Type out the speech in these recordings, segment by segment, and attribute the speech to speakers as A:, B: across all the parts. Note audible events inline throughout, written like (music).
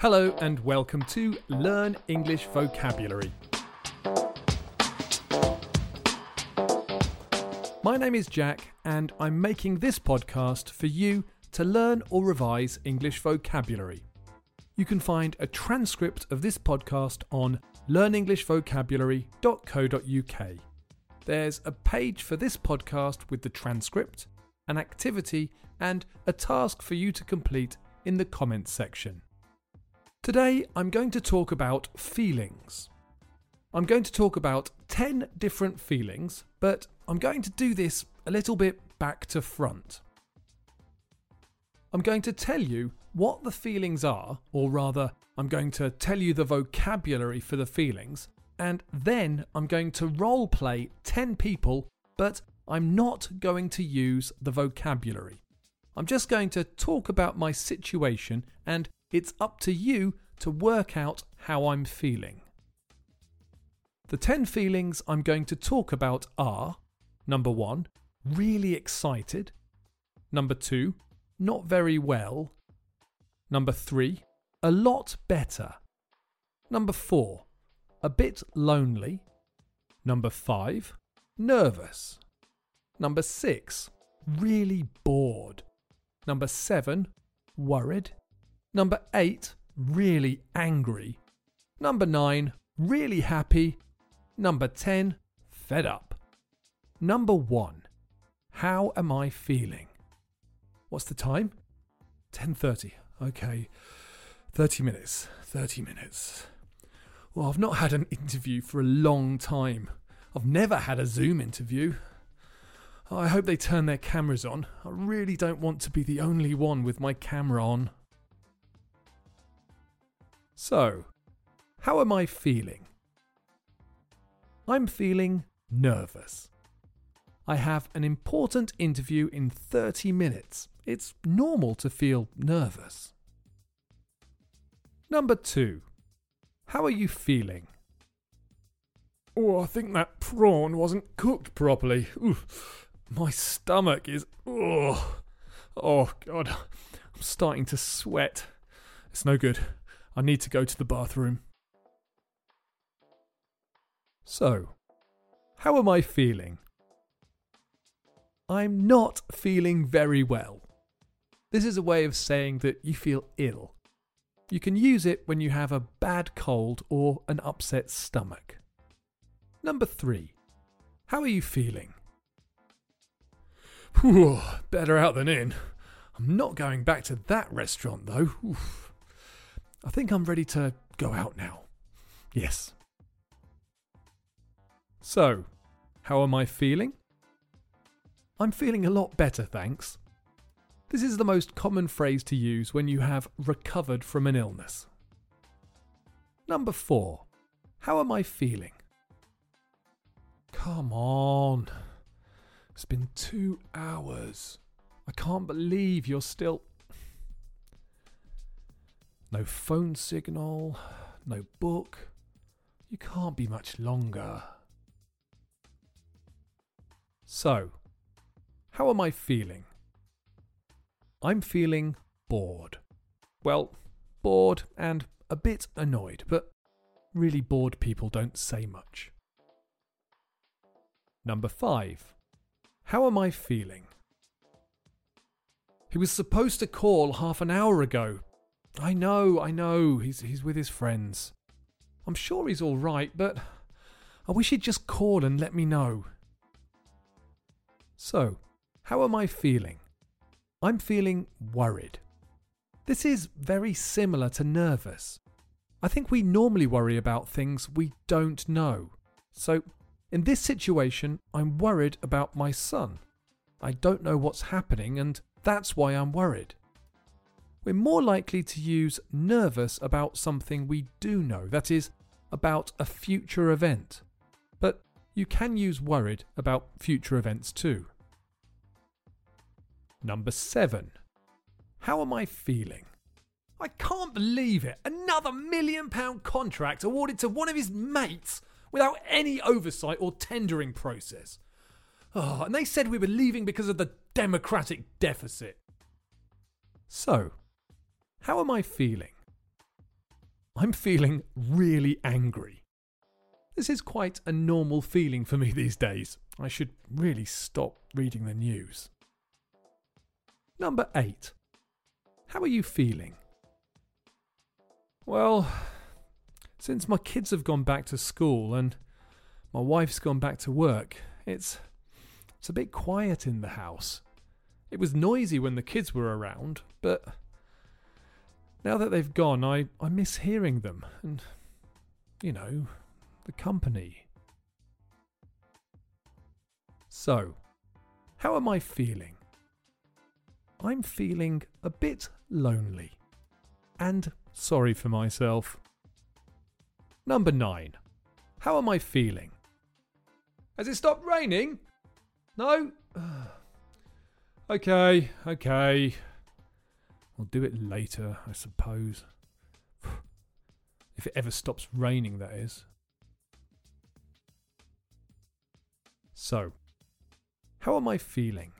A: Hello and welcome to Learn English Vocabulary. My name is Jack and I'm making this podcast for you to learn or revise English vocabulary. You can find a transcript of this podcast on learnenglishvocabulary.co.uk. There's a page for this podcast with the transcript, an activity, and a task for you to complete in the comments section. Today, I'm going to talk about feelings. I'm going to talk about 10 different feelings, but I'm going to do this a little bit back to front. I'm going to tell you what the feelings are, or rather, I'm going to tell you the vocabulary for the feelings, and then I'm going to role play 10 people, but I'm not going to use the vocabulary. I'm just going to talk about my situation, and it's up to you to work out how I'm feeling. The 10 feelings I'm going to talk about are number one, really excited, number two, not very well, number three, a lot better, number four, a bit lonely, number five, nervous, number six, really bored, number seven, worried, number eight, really angry, number nine, really happy, Number 10, fed up. Number 1, how am I feeling? What's the time? 10:30. Okay. 30 minutes. 30 minutes. Well, I've not had an interview for a long time. I've never had a Zoom interview. I hope they turn their cameras on. I really don't want to be the only one with my camera on. So, how am I feeling? I'm feeling nervous. I have an important interview in 30 minutes. It's normal to feel nervous. Number two, how are you feeling? Oh, I think that prawn wasn't cooked properly. Oof. My stomach is. Oh, oh, God. I'm starting to sweat. It's no good. I need to go to the bathroom. So, how am I feeling? I'm not feeling very well. This is a way of saying that you feel ill. You can use it when you have a bad cold or an upset stomach. Number three, how are you feeling? Whew, better out than in. I'm not going back to that restaurant though. Oof. I think I'm ready to go out now. Yes. So, how am I feeling? I'm feeling a lot better, thanks. This is the most common phrase to use when you have recovered from an illness. Number four, how am I feeling? Come on. It's been two hours. I can't believe you're still. No phone signal, no book. You can't be much longer. So, how am I feeling? I'm feeling bored. Well, bored and a bit annoyed, but really bored people don't say much. Number five. How am I feeling? He was supposed to call half an hour ago. I know, I know, he's, he's with his friends. I'm sure he's all right, but I wish he'd just call and let me know. So, how am I feeling? I'm feeling worried. This is very similar to nervous. I think we normally worry about things we don't know. So, in this situation, I'm worried about my son. I don't know what's happening, and that's why I'm worried. We're more likely to use nervous about something we do know, that is, about a future event. But you can use worried about future events too. Number seven. How am I feeling? I can't believe it. Another million pound contract awarded to one of his mates without any oversight or tendering process. Oh, and they said we were leaving because of the democratic deficit. So, how am I feeling? I'm feeling really angry. This is quite a normal feeling for me (laughs) these days. I should really stop reading the news. Number 8. How are you feeling? Well, since my kids have gone back to school and my wife's gone back to work, it's it's a bit quiet in the house. It was noisy when the kids were around, but now that they've gone, I, I miss hearing them and, you know, the company. So, how am I feeling? I'm feeling a bit lonely and sorry for myself. Number 9. How am I feeling? Has it stopped raining? No? (sighs) okay, okay. We'll do it later, I suppose. if it ever stops raining, that is. So, how am I feeling?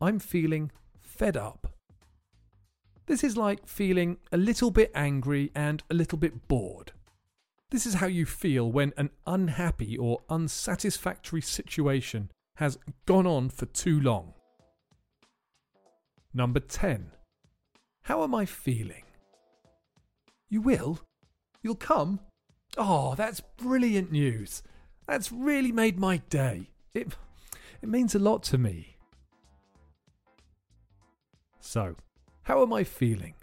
A: I'm feeling fed up. This is like feeling a little bit angry and a little bit bored. This is how you feel when an unhappy or unsatisfactory situation has gone on for too long. Number 10. How am I feeling? You will? You'll come? Oh, that's brilliant news. That's really made my day. It, it means a lot to me. So, how am I feeling?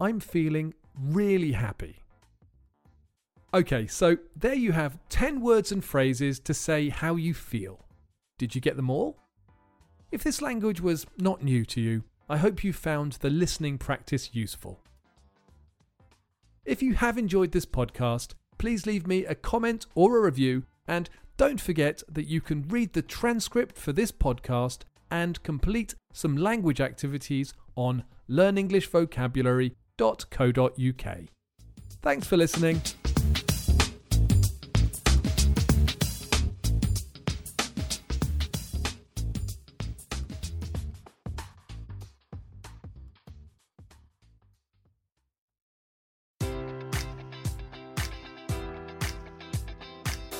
A: I'm feeling really happy. Okay, so there you have 10 words and phrases to say how you feel. Did you get them all? If this language was not new to you, I hope you found the listening practice useful. If you have enjoyed this podcast, please leave me a comment or a review, and don't forget that you can read the transcript for this podcast and complete some language activities on learnenglishvocabulary.co.uk. Thanks for listening.